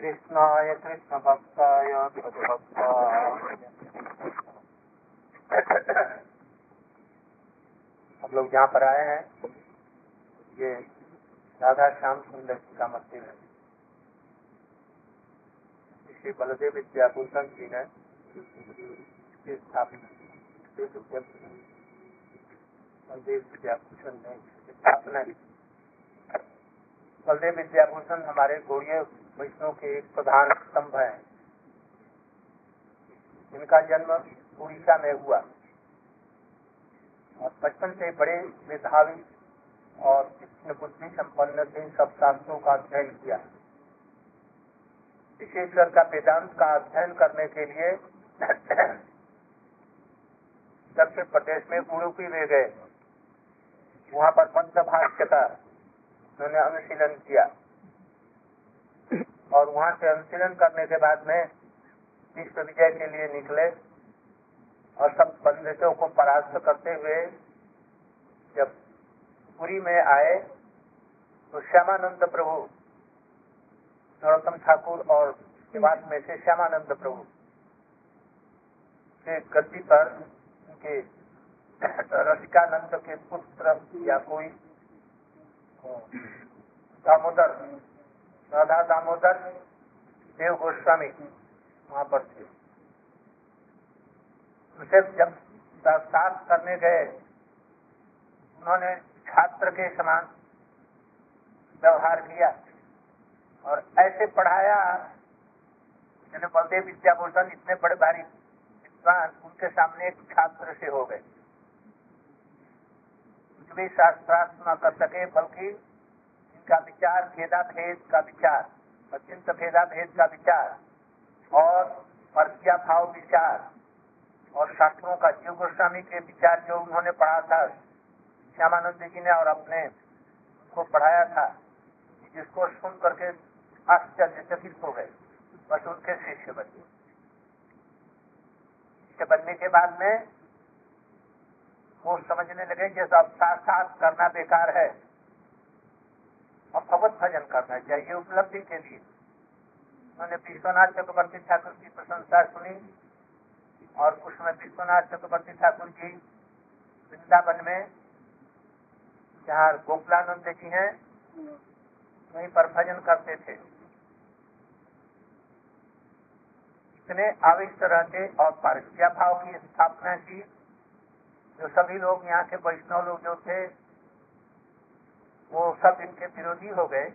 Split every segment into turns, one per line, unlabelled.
कृष्णाय कृष्ण भक्ताय भक्ताय हम लोग जहाँ पर आए हैं। ये राधा श्याम सुंदर जी का मंदिर है। श्री बलदेव विद्याभूषण जी ने इसकी स्थापना बलदेव विद्याभूषण ने स्थापना की बलदेव विद्याभूषण हमारे गौड़ीय वैष्णव के एक प्रधान स्तंभ है। इनका जन्म उड़ीसा में हुआ। और बचपन से बड़े मेधावी और कृष्ण बुद्धि संपन्न थे, सब शास्त्रों का अध्ययन किया। विशेषकर का वेदांत का अध्ययन करने के लिए दक्षिण प्रदेश में उड़ुपी में गए। वहाँ पर भाष्य का उन्होंने अनुशीलन किया। और वहाँ से अनुशीलन करने के बाद में विश्व विजय के लिए निकले और सब बंदिशों को परास्त करते हुए जब पुरी में आए तो श्यामानंद प्रभु, नरोत्तम ठाकुर और निवास में से श्यामानंद प्रभु के गद्दी पर उनके रसिकानंद के पुत्र या कोई दामोदर, राधा दामोदर, देव गोस्वामी, वहाँ पर थे। उसे जब साथ करने गए, उन्होंने छात्र के समान व्यवहार किया और ऐसे पढ़ाया जैसे बलदेव विद्याभूषण इतने बड़े भारी विद्वान उनके सामने एक छात्र से हो गए। भी शास्त्रार्थ कर सके बल्कि इनका विचार भेदा भेद का विचार अत्यंत भेदा भेद का विचार, और परकिया भाव विचार, और शास्त्रों का जीव गोस्वामी के विचार जो उन्होंने पढ़ा था, श्यामानंद जी ने और अपने को पढ़ाया था, जिसको सुन करके आश्चर्यचकित हो गए। बस उनके शिष्य बने। शिष्य बनने के बाद में वो समझने लगे कि साथ साथ करना बेकार है। और भगवत भजन करना चाहिए उपलब्धि के लिए। उन्होंने विश्वनाथ चक्रवर्ती ठाकुर की प्रशंसा सुनी और उसमें विश्वनाथ चक्रवर्ती ठाकुर जी वृंदावन में जहाँ गोकुलानंद जी हैं, वहीं पर भजन करते थे। इतने आविष्ट रहते और पारसिया भाव की स्थापना की जो सभी लोग यहाँ के वैष्णव लोग जो थे, वो सब इनके विरोधी हो गए।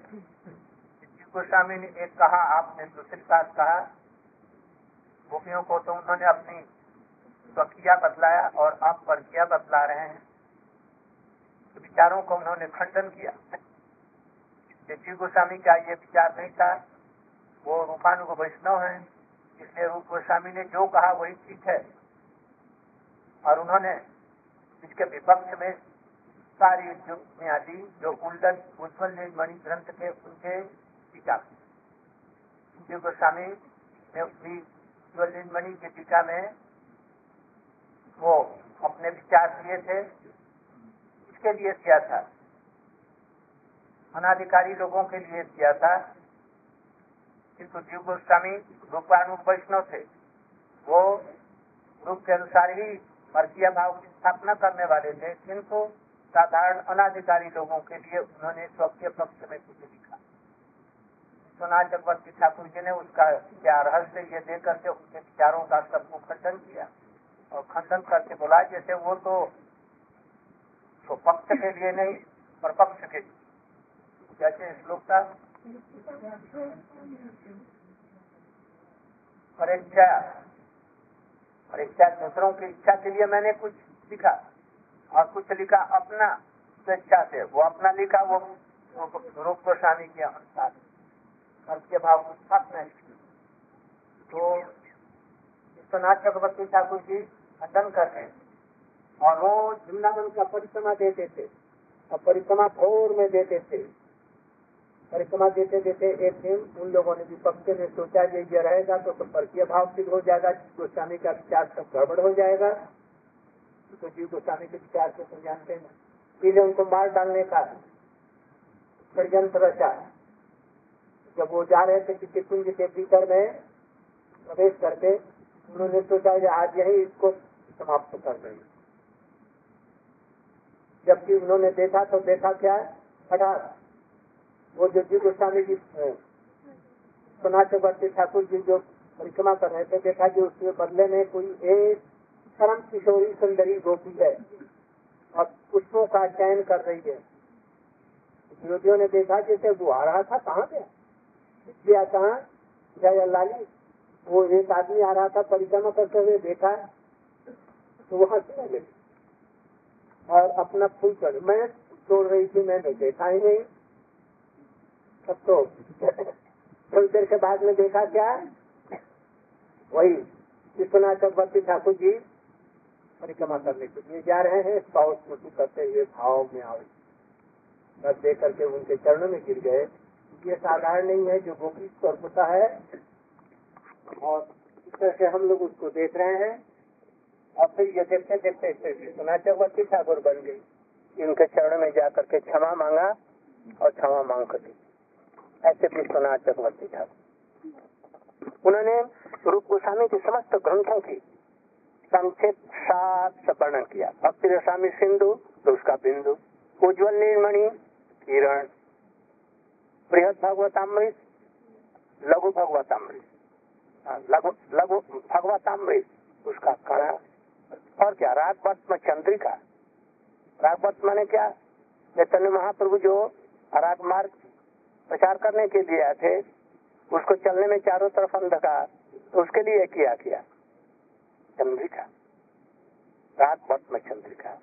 गोस्वामी ने एक कहा, आपने दूसरी बात कहा, गोपियों को तो उन्होंने अपनी स्वकिया बतलाया और आप परकिया बतला रहे हैं। तो विचारों को उन्होंने खंडन किया। जी गोस्वामी का ये विचार नहीं था। वो रूपानु वैष्णव है, इसलिए रूप गोस्वामी ने जो कहा वही ठीक है। और उन्होंने इसके विपक्ष में सारी जो आदि जो उल्टन उज्ज्वल मणि ग्रंथ के उनके टीका शिव गोस्वामी ने उसकी उज्ज्वल मणि की टीका में वो अपने विचार दिए थे। इसके लिए किया था। अनाधिकारी लोगों के लिए किया था। किंतु जीव गोस्वामी रूपानुप वैष्णव थे। वो रूप के अनुसार ही वर्गीय भाव की स्थापना करने वाले थे, किंतु साधारण अनाधिकारी लोगों के लिए उन्होंने स्वकीय पक्ष में कुछ लिखा। विश्वनाथ चक्रवर्ती ठाकुर जी ने उसका क्या रहस्य ये दे करके उनके विचारों का सबको खंडन किया और खंडन करके बोला, जैसे वो तो पक्ष के लिए नहीं पर पक्ष के लिए। जैसे श्लोक का परीक्षा परीक्षा दूसरों की इच्छा के लिए मैंने कुछ लिखा और कुछ लिखा अपना स्वेच्छा से। वो अपना लिखा वो, रूप गोस्वामी के अनुसार कर्म के भाव को स्थापना की तो विश्वनाथ चक्रवर्ती ठाकुर जी खंडन कर रहे और वो वृंदावन का परिक्रमा देते थे। और परिक्रमा भोर में देते थे। परिक्रमा देते देते एक दिन उन लोगों ने विपक्ष ने सोचा ये ये रहेगा तो, तो परकीय भाव सिद्ध हो जाएगा गोस्वामी का विचार सब गड़बड़ हो जाएगा। तो जीव गोस्वामी के विचार को तुम जानते हैं। इसलिए उनको मार डालने का षडयंत्र रचा। जब वो जा रहे थे किसी कुंज के भीतर में प्रवेश करके उन्होंने सोचा आज यही इसको समाप्त कर देंगे। जबकि उन्होंने देखा तो देखा क्या? हठात वो जो जी गोस्वामी जी सोना चक्रवर्ती ठाकुर जी जो परिक्रमा कर रहे थे, देखा कि उसके बदले में कोई एक परम किशोरी सुंदरी गोपी है। और पुष्पों का चयन कर रही है। विरोधियों ने देखा जैसे वो आ रहा था, कहाँ गया किया कहा जय लाली वो एक आदमी आ रहा था, परिक्रमा करते हुए देखा तो वहाँ से और अपना फूल चढ़। मैं तोड़ रही थी, मैंने देखा ही नहीं। तब तो थोड़ी देर के बाद में देखा क्या? वही विश्वनाथ चक्रवर्ती ठाकुर जी परिक्रमा करने के लिए जा रहे हैं। सौ स्मृति करते हुए भाव में आवे तब देख करके उनके चरणों में गिर गए। ये साधारण नहीं है, जो गोपी स्वरूप होता है। और इस तरह से हम लोग उसको देख रहे हैं। और फिर ये देखते देखते विश्वनाथ चक्रवर्ती ठाकुर बन गई। इनके चरण में जाकर के क्षमा मांगा और क्षमा मांग कर ऐसे विश्वनाथ चक्रवर्ती ठाकुर उन्होंने रूप गोस्वामी के समस्त ग्रंथों की संक्षिप्त सात वर्णन किया। भक्ति रसामी सिंधु तो उसका बिंदु। उज्जवल निर्मणि, किरण। बृहद भगवतामृत, लघु भगवतामृत। लघु लघु भगवतामृत, उसका कणा। और क्या, रागवत्म चंद्रिका। रागवत माने क्या? चैतन्य महाप्रभु जो राग मार्ग प्रचार करने के लिए आए थे, उसको चलने में चारों तरफ़ अंधकार तो उसके लिए किया किया। चंद्रिका रागवत्म चंद्रिका।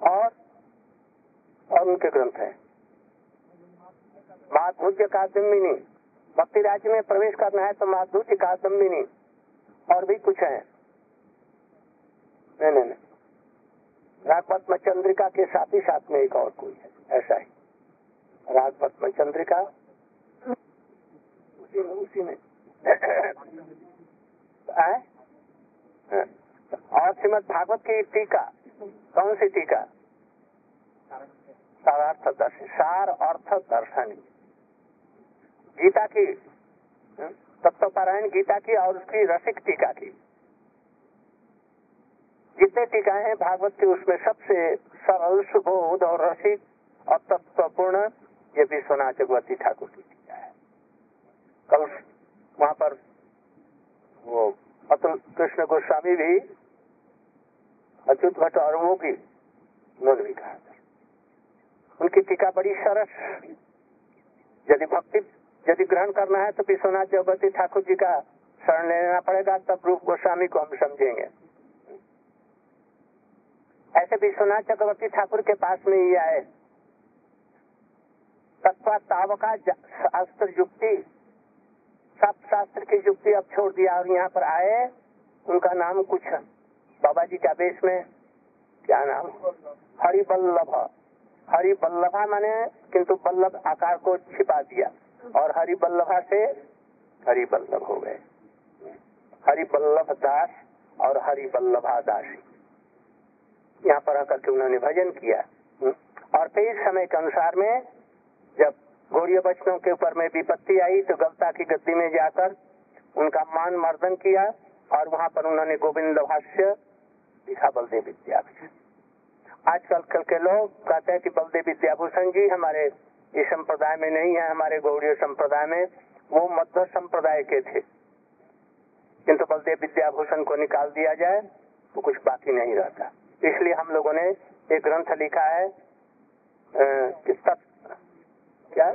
और और उनके ग्रंथ है। माधुर्य कादम्बिनी भक्ति राज्य में प्रवेश करना है तो माधुर्य कादम्बिनी और भी कुछ है। नहीं नहीं नहीं। रागपत्म चंद्रिका के साथ ही साथ में एक और कोई है, ऐसा ही। रागपत्म चंद्रिका उसी में। में और श्रीमद भागवत की टीका, कौन सी टीका? सारार्थ दर्शन सार अर्थ दर्शन गीता की तत्वपारायण गीता की और उसकी रसिक टीका की। जितने टीकाएँ हैं भागवत की, उसमें सबसे सरल, सुबोध और रसिक और तत्वपूर्ण, ये विश्वनाथ जगवती ठाकुर की। टीका है वहाँ पर वो अतुल कृष्ण गोस्वामी भी, अच्युत भट्ट और वो भी उन्होंने भी कहा उनकी टीका बड़ी सरस यदि भक्ति, यदि ग्रहण करना है तो विश्वनाथ चक्रवर्ती ठाकुर जी का शरण लेना पड़ेगा, तब रूप गोस्वामी को हम समझेंगे। ऐसे विश्वनाथ चक्रवर्ती ठाकुर के पास में ही आए। तत्वावका शास्त्र युक्ति सब शास्त्र की युक्ति अब छोड़ दिया और यहाँ पर आए उनका नाम कुछ बाबा जी का बेस में क्या नाम? हरिबल्लभ। हरि बल्लभा माने, किंतु बल्लभ आकार को छिपा दिया। और हरि बल्लभा से हरि बल्लभ हो गए। हरि बल्लभ दास और हरि बल्लभा दासी। यहाँ पर आकर के उन्होंने भजन किया। और फिर समय के अनुसार में जब गौड़ीय बच्चों के ऊपर में विपत्ति आई तो गलता की गद्दी में जाकर उनका मान मर्दन किया और वहाँ पर उन्होंने गोविंद भाष्य लिखा, बलदेव विद्या आजकल कल के लोग कहते हैं कि बलदेव विद्याभूषण जी हमारे इस संप्रदाय में नहीं है, हमारे गौड़ीय संप्रदाय में वो मध्य संप्रदाय के थे। किंतु बलदेव विद्याभूषण को निकाल दिया जाए तो कुछ बाकी नहीं रहता। इसलिए हम लोगों ने एक ग्रंथ लिखा है कि किस क्या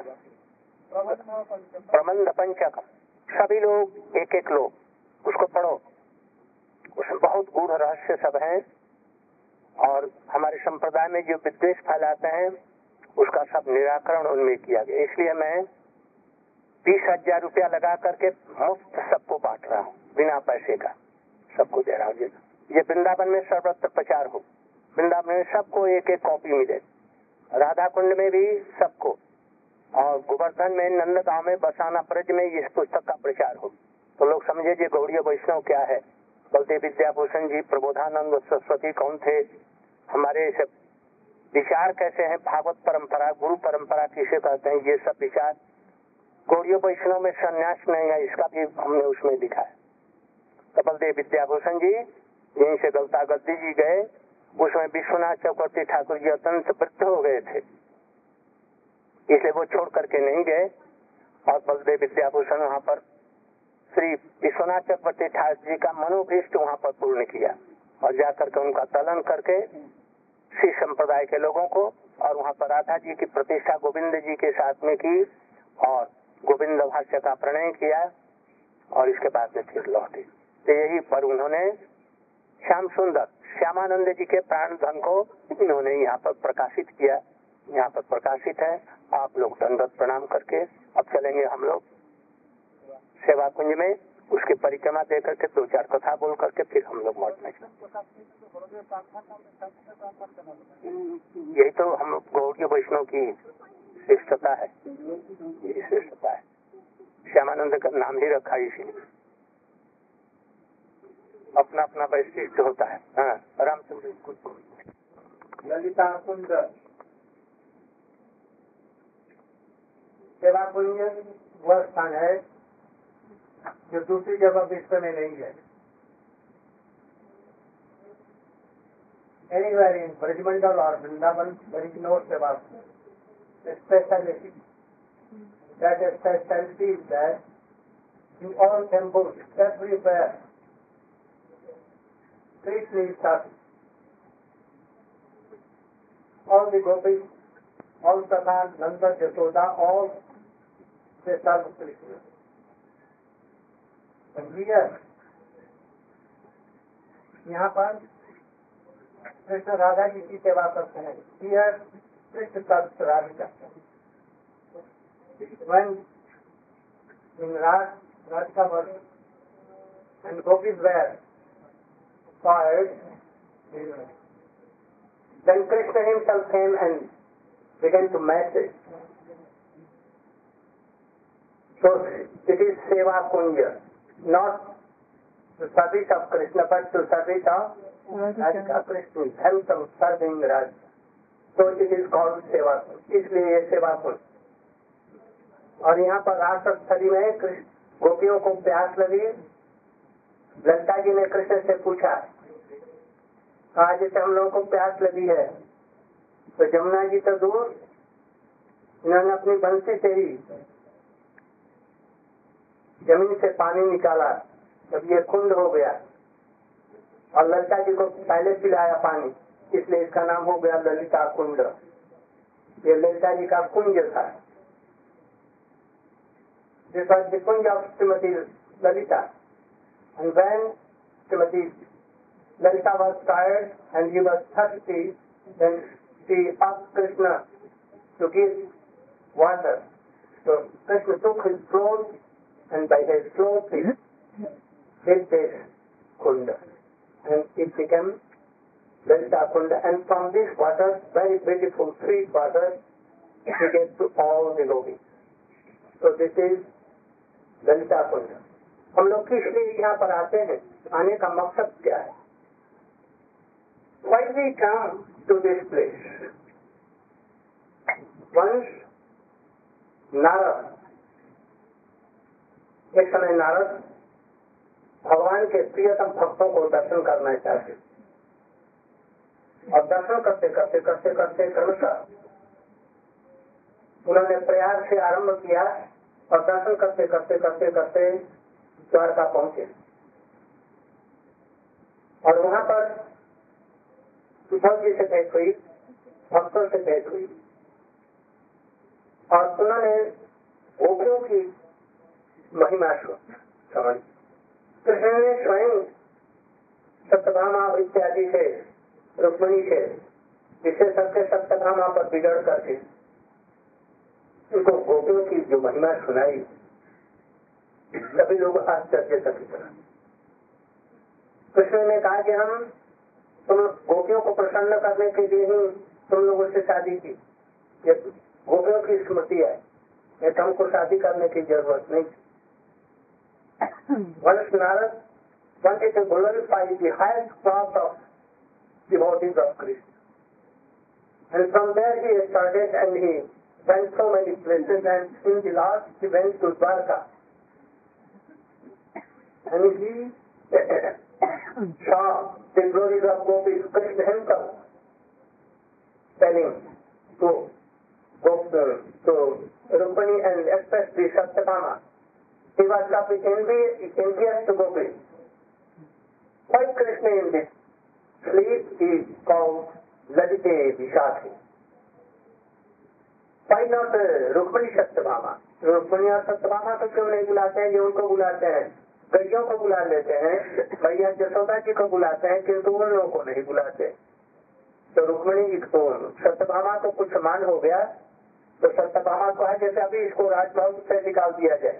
प्रबंध पंचक सभी लोग एक एक लोग, उसको पढ़ो। उसमें बहुत गूढ़ रहस्य सब है और हमारे संप्रदाय में जो विद्वेष फैलाते हैं, उसका सब निराकरण उनमें किया गया। इसलिए मैं बीस हज़ार रुपया लगा करके मुफ़्त सबको बांट रहा हूँ, बिना पैसे का। सबको दे रहा हूँ। ये वृंदावन में सर्वत्र प्रचार हो। वृंदावन में सबको एक एक कॉपी मिले। राधा कुंड में भी सबको। और गोवर्धन में नंद गाँव में बसाना ब्रज में इस पुस्तक का प्रचार हो। तो लोग समझे जी गौड़ीय वैष्णव क्या है? बलदेव विद्याभूषण जी, प्रबोधानंद सरस्वती कौन थे? हमारे सब विचार कैसे हैं? भागवत परंपरा, गुरु परंपरा किसे कहते हैं? ये सब विचार
गौड़ियों वैष्णव में संन्यास नहीं है, इसका भी हमने उसमें लिखा है। तो बलदेव विद्याभूषण जी, यहीं से गलता गद्दी जी गए उसमें विश्वनाथ चक्रवर्ती ठाकुर जी अत्यंत वृद्ध हो गए थे। इसलिए वो छोड़ करके नहीं गए। और बलदेव विद्याभूषण वहाँ पर श्री विश्वनाथ चक्रवर्ती ठाकुर जी का मनोभीष्ट वहाँ पर पूर्ण किया और जाकर के उनका तलन करके श्री संप्रदाय के लोगों को और वहाँ पर राधा जी की प्रतिष्ठा गोविंद जी के साथ में की और गोविंद भाष्य का प्रणय किया और इसके बाद में फिर लौटे। तो यही पर उन्होंने श्याम सुंदर, श्यामानंद जी के प्राण धन को इन्होंने यहाँ पर प्रकाशित किया। यहाँ पर प्रकाशित है। आप लोग दंडत प्रणाम करके अब चलेंगे हम लोग सेवा कुंज में। उसकी परिक्रमा दे करके, दो चार कथा बोल करके फिर हम लोग मठ में यही तो हम गौरी वैष्णव की श्रेष्ठता है। यही श्रेष्ठता है। श्यामानंद का नाम ही रखा इसीलिए। अपना अपना वैशिष्ट होता है। हाँ रामचंद्र
ललिता कुंड सेवा पुण्य वह स्थान है जो दूसरी जगह विश्व में नहीं है। एनी वेर इन ब्रजमंडल और वृंदावन बड़ी नोट से बात speciality speciality is that you all temple everywhere Krishna is सब all the gopi all Pradhan Nanda Jasoda all they serve Krishna. And here, यहाँ पर कृष्ण राधा जी की सेवा करते हैं हियर कृष्ण तत्व Radhika when in Raj, Radhika was and gopis were fired, then Krishna himself came and began to message. So it is Seva Kunja, not the service of Krishna, but to service of Radhika Krishna, help of serving Radhika. So it is called Seva Kunja. इसलिए ये सेवा कुंज और यहाँ पर राष्ट्रस्थली में कृष्ण गोपियों को प्यास लगी ललिता जी ने कृष्ण से पूछा कहा जैसे हम लोगों को प्यास लगी है तो जमुना जी तो दूर इन्होंने अपनी बंसी से ही ज़मीन से पानी निकाला तब ये कुंड हो गया और ललिता जी को पहले पिलाया पानी इसलिए इसका नाम हो गया ललिता कुंड ये ललिता जी का कुंज था was the kunj of Srimati Lalita. And when Srimati Lalita was tired and he was thirsty, then she asked Krishna to give water. So Krishna took his throat and by his throat he hit this kunda. And it became Lalita kunda. And from this water, very beautiful sweet water, he gave to all the yogis. So this is Lalita कुंड हम लोग किस लिए यहाँ पर आते हैं आने का मकसद क्या है Why we come to this place? Once Narad एक समय नारद भगवान के प्रियतम भक्तों को दर्शन करना चाहते और दर्शन करते करते करते करते क्रमशः उन्होंने प्रयास से आरंभ किया और दर्शन करते करते करते करते द्वारका पहुँचे। और वहाँ पर उद्धव जी से भेंट हुई, भक्तों से भेंट हुई। और उन्होंने गोपियों की महिमा समझ कृष्ण ने स्वयं सत्यभामा इत्यादि से, रुक्मणी से, जिसे सबके सत्यभामा पर बिगड़ करके, उनको गोपियों की जो महिमा सुनाई, सभी लोग आश्चर्य चकित कृष्ण ने कहा कि हम तुम गोपियों को प्रसन्न करने के लिए ही तुम लोगों से शादी की। गोपियों की स्मृति है हमको शादी करने की ज़रूरत नहीं One is Naras, one is glorified the highest class of devotees of Krishna. And from there he started and he
went so many places and in the last he went to Dwarka. And he saw the glories of Gopi Krishna himself telling to Gopal, to Rupani and especially Satyakama. He was envious, envious to Gopis. Why Krishna in this sleep is called Ladite Vishakhi? Why not uh, Rukmani Satyabhama? Rukmini और सत्यभामा को क्यों नहीं बुलाते हैं जो उनको बुलाते हैं गैयों को बुला लेते हैं भैया जसोदा जी को बुलाते हैं किंतु उन लोगों को नहीं बुलाते तो रुक्मणी जी को सत्यभामा को कुछ मान हो गया तो सत्यभामा को है जैसे अभी इसको राजभवन से निकाल दिया जाए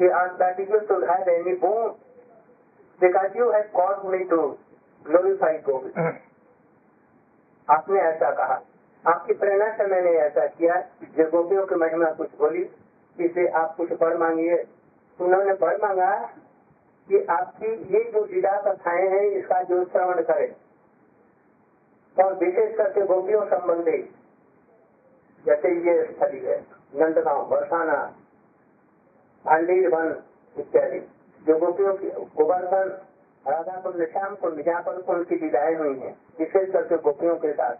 he asked that if you should have any boon, because you have caused me to glorify gopis. आपने ऐसा कहा। आपकी प्रेरणा से मैंने ऐसा किया। जो गोपियों की महिमा कुछ बोली इसे आप कुछ बर मांगिए। उन्होंने बर मांगा कि आपकी ये जो लीला कथाएँ हैं इसका जो श्रवण करे। और विशेष करके गोपियों संबंधी जैसे ये स्थली है नंदगांव बरसाना भांडीर वन इत्यादि। जो गोपियों की गोवर्धन राधा कुंड श्याम कुंड जहाँ पर उनकी लीलाएँ हुई है विशेष करके गोपियों के साथ।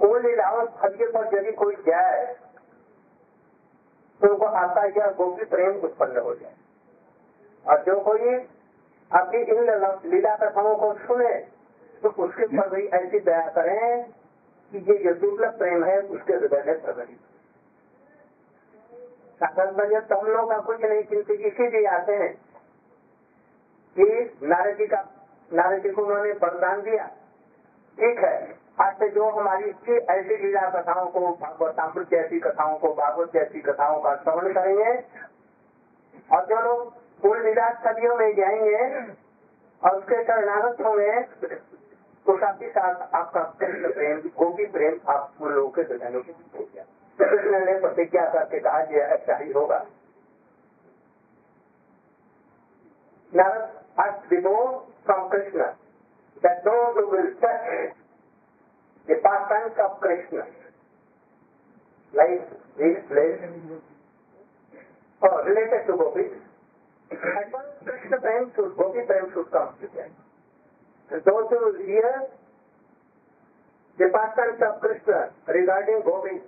उन लीलाओं स्थलीय पर यदि कोई जाए तो उनको आता यह गोपी प्रेम उत्पन्न हो जाए। और जो कोई अपनी इन लीला कथाओं को सुने तो उसके ऊपर भी ऐसी दया करें कि ये जो दुर्लभ प्रेम है, उसके हृदय में प्रकटित साधन बजट तो हम लोग का कुछ नहीं, किंतु इसीलिए आते हैं कि नारद जी का नारद जी को उन्होंने वरदान दिया। ठीक है, आज से जो हमारी ऐसी लीला कथाओं को भागवतामृत जैसी कथाओं को, भागवत जैसी कथाओं का श्रवण करेंगे, और जो लोग उन लीला स्थलियों में जाएँगे, और उसके शरणागत होंगे तो साथ ही साथ आपका प्रेम, गोपी प्रेम आप लोगों के हृदय में हो गया। कृष्ण ने प्रतिज्ञा करके कहा यह ऐसा ही होगा of Krishna, like this place, or related to gopis, at once Krishna prem should, gopi prem should come to them. And those who will hear the pastimes of Krishna regarding gopis,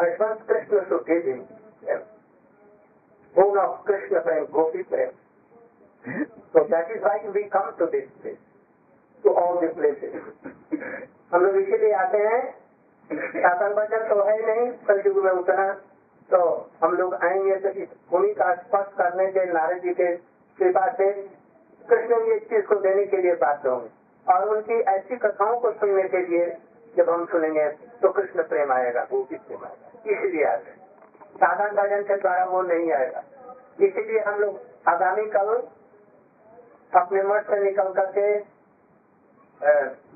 at once Krishna should give them. Boon of Krishna prem, gopi prem. So that is why we come to this place, to all the places. हम लोग इसीलिए आते हैं शासन वचन तो है नहीं कलयुग में उतना तो हम लोग आएँगे तो इस भूमि का स्पर्श करने के नारद जी के कृपा से कृष्ण जी इस चीज़ को देने के लिए बाध्य होंगे और उनकी ऐसी कथाओं को सुनने के लिए जब हम सुनेंगे तो कृष्ण प्रेम आएगा किस प्रेम आएगा इसीलिए आते साधन भजन के द्वारा वो नहीं आएगा। इसीलिए हम लोग आगामी कल अपने मठ से निकल करके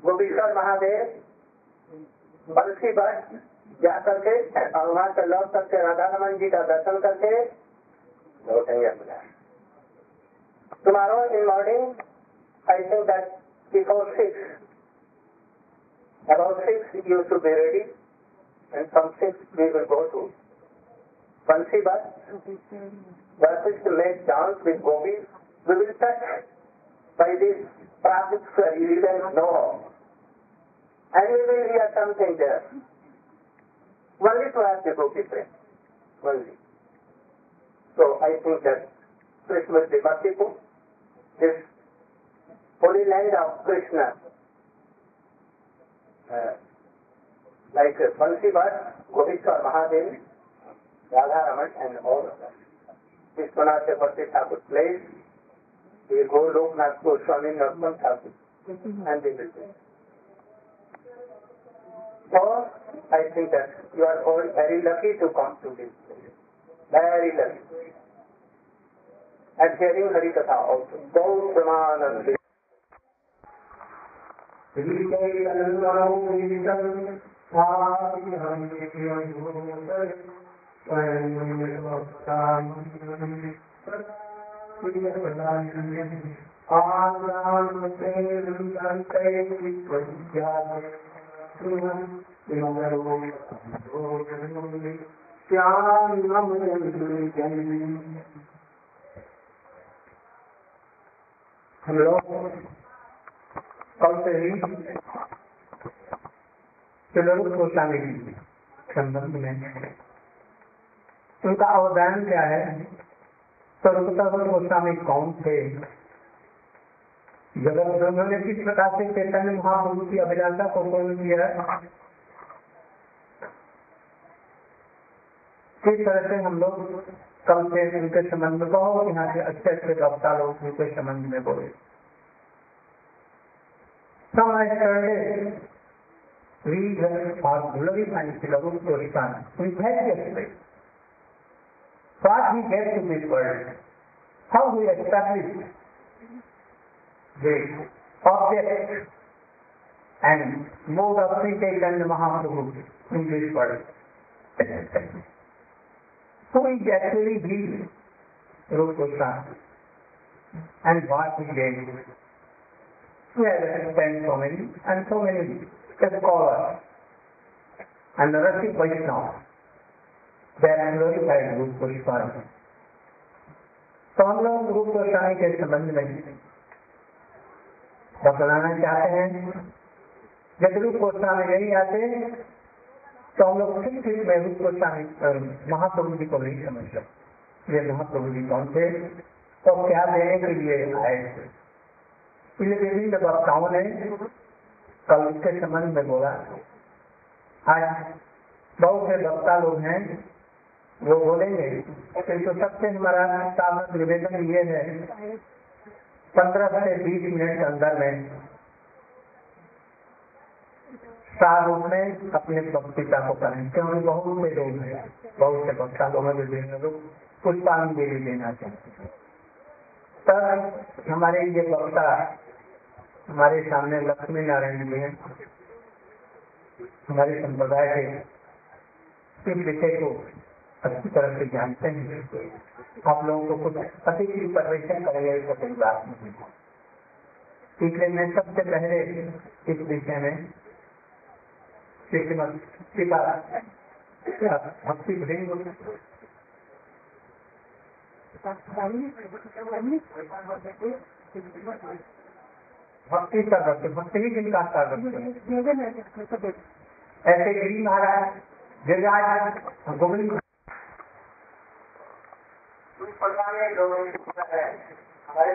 गोपीश्वर महादेव बंसी बस जा करके और वहाँ से लौट करके राधा रमन जी का दर्शन करके लौटेंगे Tomorrow in morning, I think that before six, about six you should be ready, and from six we will go to Bansi bus. Bus is to make dance with gopis. We will touch by this practice you can know. And we will hear something there. Only to have the gopi prem. Only. So I think that Christmas the merciful, this holy land of Krishna, like uh, Bansivat, Govishwar Mahadev, Radha Raman and all of them. Vishwanath Chakravarti Thakur place, they go Loknath Goswami Narpan Thakur and they will do. So,
I think that you are all very lucky to come to this place. Very lucky. And hearing Harikatha also. बहुत प्रमानंद हम लोग कल से ही चिल्लर गोस्वामी संबंध में उनका अवदान क्या है? सर्वतः गोस्वामी कौन थे? जगत उन्होंने किस प्रकार से चैतन्य महाप्रभु की अभिलाषा को पूर्ण किया? किस तरह से हम लोग कल से उनके संबंध बहुत यहाँ के अच्छे अच्छे वक्ता लोग उनके संबंध में बोले। Yesterday, we are glorifying Silavu Goswami in various ways. What he gave to this world, how he established the object and mode of Sri Chaitanya Mahaprabhu in this world. Who is actually the Rupa Goswami and what he gave. We have spent so many and so many scholars and the Rasi Vaishnava. They are glorified Rupa Goswami. तो हम लोग रूप गोस्वामी के संबंध में बतलाना चाहते हैं, जब रूप गोस्वामी नहीं आते तो हम लोग ठीक ठीक में रूप गोस्वामी महाप्रभु जी को नहीं समझ सकते ये महाप्रभु जी कौन थे? तो क्या देने के लिए आए थे? इसलिए विभिन्न वक्ताओं ने, कल इसके संबंध में बोला। आज बहुत से वक्ता लोग हैं, वो बोलेंगे तो सबसे हमारा सामने निवेदन ये है, पंद्रह से बीस मिनट के अंदर में सार रूप में अपने वक्तृता को करें, क्योंकि बहुत से लोग हैं, बहुत से वक्ता लोग हैं, विभिन्न लोग, पुष्पांजलि देना चाहते हैं। तब हमारे ये वक्ता हमारे सामने लक्ष्मी नारायण जी हैं। हमारे संप्रदाय के इस विषय को अच्छी तरह से जानते हैं। आप लोगों को कुछ की परवेशन करेंगे इसको कोई बात नहीं इसलिए मैं सबसे पहले इस विषय में भक्ति भृंग भक्ति कर रखते भक्ति ही जिनका कर रखते ऐसे गिरी महाराज गिरिराज गोविंद। हमारे